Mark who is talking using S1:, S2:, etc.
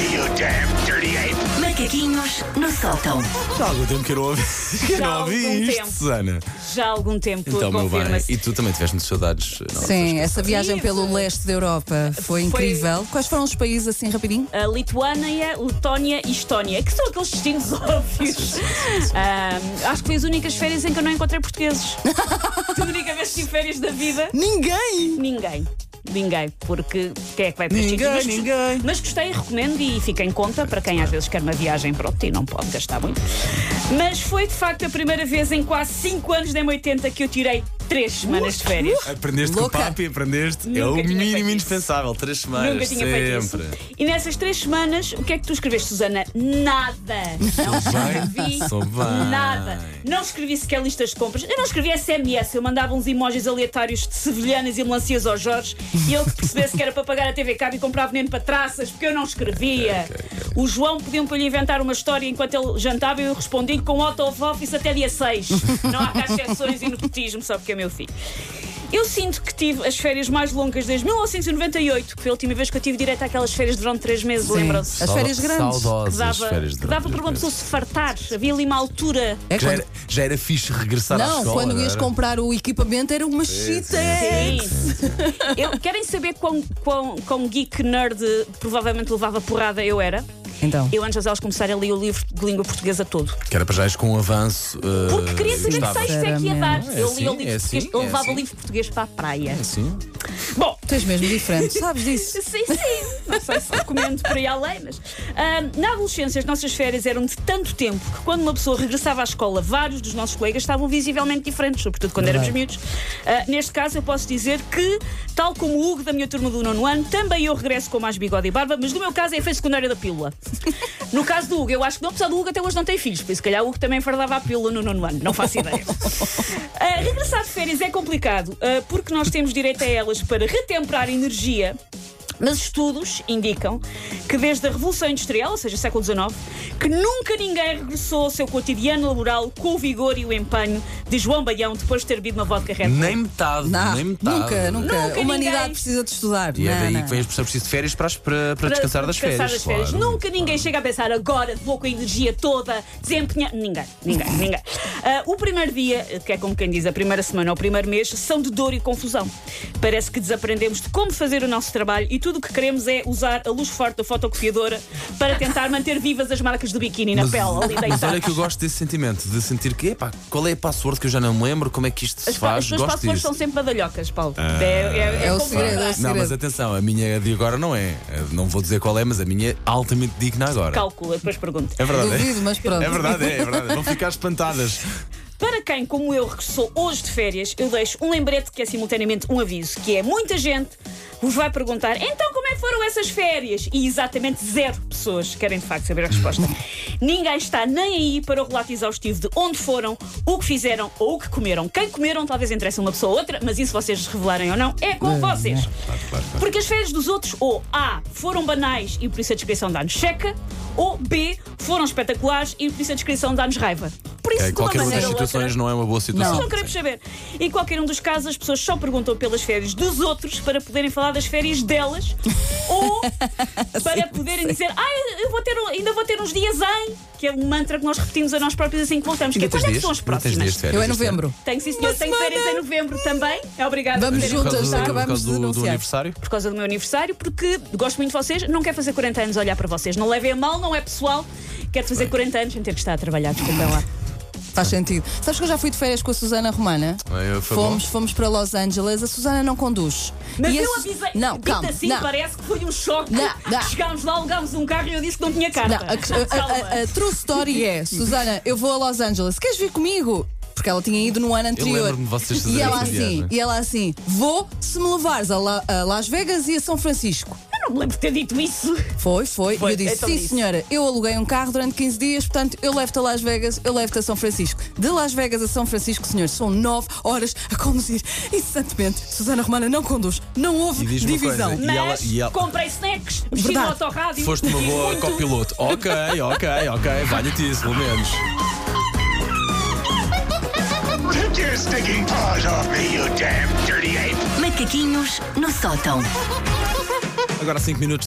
S1: you damn dirty ape!
S2: Macaquinhos no sótão.
S3: Já há algum tempo que eu não ouvi, que eu
S4: Já há
S3: não ouvi
S4: algum
S3: isto,
S4: tempo.
S3: Susana.
S4: Já há algum tempo,
S3: Então, meu bem,
S4: confirma-se.
S3: e tu também tiveste muitas saudades nossas.
S5: Sim, essa viagem
S4: Sim,
S5: pelo
S4: foi-
S5: leste da Europa foi
S4: Foi-
S5: incrível. Quais foram os países assim rapidinho?
S4: A Lituânia, Letónia e Estónia, que são aqueles destinos óbvios. Acho que foi as únicas férias em que eu não encontrei portugueses. a única vez que tive férias da vida,
S5: Ninguém!
S4: ninguém. Ninguém, porque quem é que vai para
S3: Ninguém?
S4: Mas-
S3: ninguém.
S4: Mas gostei, recomendo e fica em conta para quem às vezes quer uma viagem pronto e não pode gastar muito. Mas foi de facto a primeira vez em quase 5 anos da M80 que eu tirei 3 semanas de férias.
S3: Aprendeste
S5: Louca.
S3: com o papi, aprendeste. é
S4: Nunca
S3: o
S4: tinha feito
S3: mínimo
S4: isso.
S3: indispensável. Três semanas.
S4: Nunca tinha feito
S3: sempre.
S4: isso. E nessas três semanas, o que é que tu escreveste, Susana? Nada. Não escrevi
S3: Sou bem.
S4: nada. Não escrevi sequer listas de compras. Eu não escrevi SMS. Eu mandava uns emojis aleatórios de sevilhanas e melancias ao Jorge e ele que percebesse que era para pagar a TV Cabo e comprar veneno para traças, porque eu não escrevia. O João pediu-me para lhe inventar uma história enquanto ele jantava e eu respondi com out of office até dia 6. Não há cá exceções e nepotismo, só porque é meu filho. Eu sinto que tive as férias mais longas desde 1998, que foi a última vez que eu tive direito àquelas férias de de 3 meses, lembram-se?
S5: As férias grandes.
S4: Que
S3: Saudosas
S4: dava,
S3: férias de
S4: que dava para uma
S3: três
S4: pessoa se fartar. Havia ali uma altura.
S5: É
S3: Já
S5: quando...
S3: era, já era fixe regressar à
S5: Não,
S3: escola.
S5: quando
S3: não
S5: ias
S3: era?
S5: comprar o equipamento era uma chita.
S4: Querem saber quão, quão, quão geek nerd provavelmente levava porrada eu era?
S5: Então.
S4: Eu, antes delas começarem a ler o livro de língua portuguesa todo.
S3: Que era para já com um avanço. uh,
S4: Porque queria saber que texto é que ia dar.
S5: Sinceramente.
S4: eu
S3: É
S4: li o
S3: assim,
S4: livro
S3: é
S4: português.
S3: assim,
S4: eu
S3: é
S4: levava
S3: assim.
S4: o livro português para a praia.
S3: Assim?
S4: Bom,
S5: Tu és mesmo diferente, sabes disso?
S4: Sim, sim. Não sei se recomendo por aí além, mas. ah, na adolescência, as nossas férias eram de tanto tempo que quando uma pessoa regressava à escola, vários dos nossos colegas estavam visivelmente diferentes, sobretudo quando éramos miúdos. Ah, neste caso, eu posso dizer que, tal como o Hugo da minha turma do nono ano, também eu regresso com mais bigode e barba, mas no meu caso é efeito secundário da pílula. No caso do Hugo, eu acho que não, apesar do Hugo até hoje não tem filhos, por isso, se calhar, o Hugo também fardava a pílula no nono ano, não faço ideia. Ah, regressar de férias é complicado, ah, porque nós temos direito a elas para retemperar energia. Mas estudos indicam que desde a Revolução Industrial, ou seja, século XIX, que nunca ninguém regressou ao seu cotidiano laboral com o vigor e o empenho de João Baião depois de ter bebido uma vodka Red Bull.
S3: Nem metade.
S5: Não,
S3: nem metade.
S5: nunca, nunca.
S4: Nunca
S5: A humanidade
S4: ninguém-
S5: precisa de estudar.
S3: E é daí
S5: não.
S3: que vem a expressão preciso de férias para, para, para descansar das
S4: descansar
S3: férias.
S4: das férias.
S3: claro.
S4: Nunca ninguém chega a pensar agora vou com a energia toda desempenhar. Ninguém, ninguém, ninguém. Ah, o primeiro dia, que é como quem diz, a primeira semana ou o primeiro mês, são de dor e confusão. Parece que desaprendemos de como fazer o nosso trabalho e tudo o que queremos é usar a luz forte da fotocopiadora para tentar manter vivas as marcas do biquíni na
S3: Mas,
S4: pele ali
S3: mas olha que eu gosto desse sentimento, de sentir que, epá, qual é a password que eu já não me lembro, como é que isto se
S4: As,
S3: faz,
S4: as tuas passwords
S3: disso.
S4: são sempre badalhocas, Paulo. é, é,
S5: É o
S4: como
S5: segredo, é o.
S3: Não, mas atenção, a minha de agora não é. Não vou dizer qual é, mas a minha é altamente digna agora.
S4: Calcula, depois pergunto.
S3: É verdade.
S5: Duvido, mas pronto.
S3: É verdade, é, é verdade. Vão ficar espantadas.
S4: Para quem, como eu, regressou hoje de férias, eu deixo um lembrete que é simultaneamente um aviso, que é muita gente vos vai perguntar então como é foram essas férias? E exatamente zero pessoas querem de facto saber a resposta. Ninguém está nem aí para o relato exaustivo de onde foram, o que fizeram ou o que comeram. Quem comeram talvez interesse uma pessoa ou outra, mas isso vocês revelarem ou não, é com vocês.
S3: Claro, claro, claro.
S4: Porque as férias dos outros, ou A, foram banais e por isso a descrição dá-nos checa, ou B, foram espetaculares e por isso a descrição dá-nos raiva. Por isso, uma
S3: qualquer uma das
S4: outra,
S3: situações não é uma boa situação.
S4: nós não queremos saber. Em qualquer um dos casos, as pessoas só perguntam pelas férias dos outros para poderem falar das férias delas ou para poderem dizer, ah, eu vou ter, um- ainda vou ter uns dias em, que é um mantra que nós repetimos a nós próprios assim que voltamos. Que é, quando é que são as próximas?
S3: férias
S5: Eu é
S3: ano?
S5: novembro.
S4: Tenho sim, senhor. Tenho férias em novembro também. É obrigado
S5: Vamos juntas,
S3: Por causa do-
S4: perguntado.
S5: acabamos de
S3: do, do aniversário?
S4: Por causa do meu aniversário, porque gosto muito de vocês, não quero fazer 40 anos a olhar para vocês. Não levem a mal, não é pessoal. Quero fazer 40 anos sem ter que estar a trabalhar, desculpem lá.
S5: Faz sentido. Sabes que eu já fui de férias com a Susana Romana?
S3: Ah, foi
S5: fomos,
S3: bom?
S5: fomos para Los Angeles. A Susana não conduz.
S4: Mas
S5: E a
S4: eu
S5: Su-
S4: avisei.
S5: Não,
S4: dito
S5: calma.
S4: assim,
S5: não.
S4: parece que foi um choque.
S5: Não, não.
S4: Chegámos lá, alugámos um carro e eu disse que não tinha carta.
S5: Não, a, a- a- a true story é: Susana, eu vou a Los Angeles, queres vir comigo? Porque ela tinha ido no ano anterior.
S3: lembro-me de vocês
S5: e ela
S3: essa
S5: assim,
S3: viagem.
S5: e ela assim, vou se me levares a, La- a Las Vegas e a São Francisco.
S4: Não me lembro de ter dito isso.
S5: Foi, foi.
S4: Foi,
S5: E eu disse:
S4: então
S5: sim,
S4: disse.
S5: senhora, eu aluguei um carro durante 15 dias, portanto, eu levo-te a Las Vegas, eu levo-te a São Francisco. De Las Vegas a São Francisco, senhor, são 9 horas a conduzir incessantemente. Susana Romana não conduz, não houve
S3: E
S5: divisão.
S3: coisa,
S4: Mas
S3: E ela- e ela-
S4: comprei snacks, vesti no
S5: Verdade.
S4: autorrádio.
S3: Foste uma boa
S4: muito.
S3: copiloto. Ok, ok, ok. Valha-te isso, pelo menos.
S1: Take your stinking paws off me, you damn dirty ape!
S2: Macaquinhos no sótão.
S3: Agora 5 minutos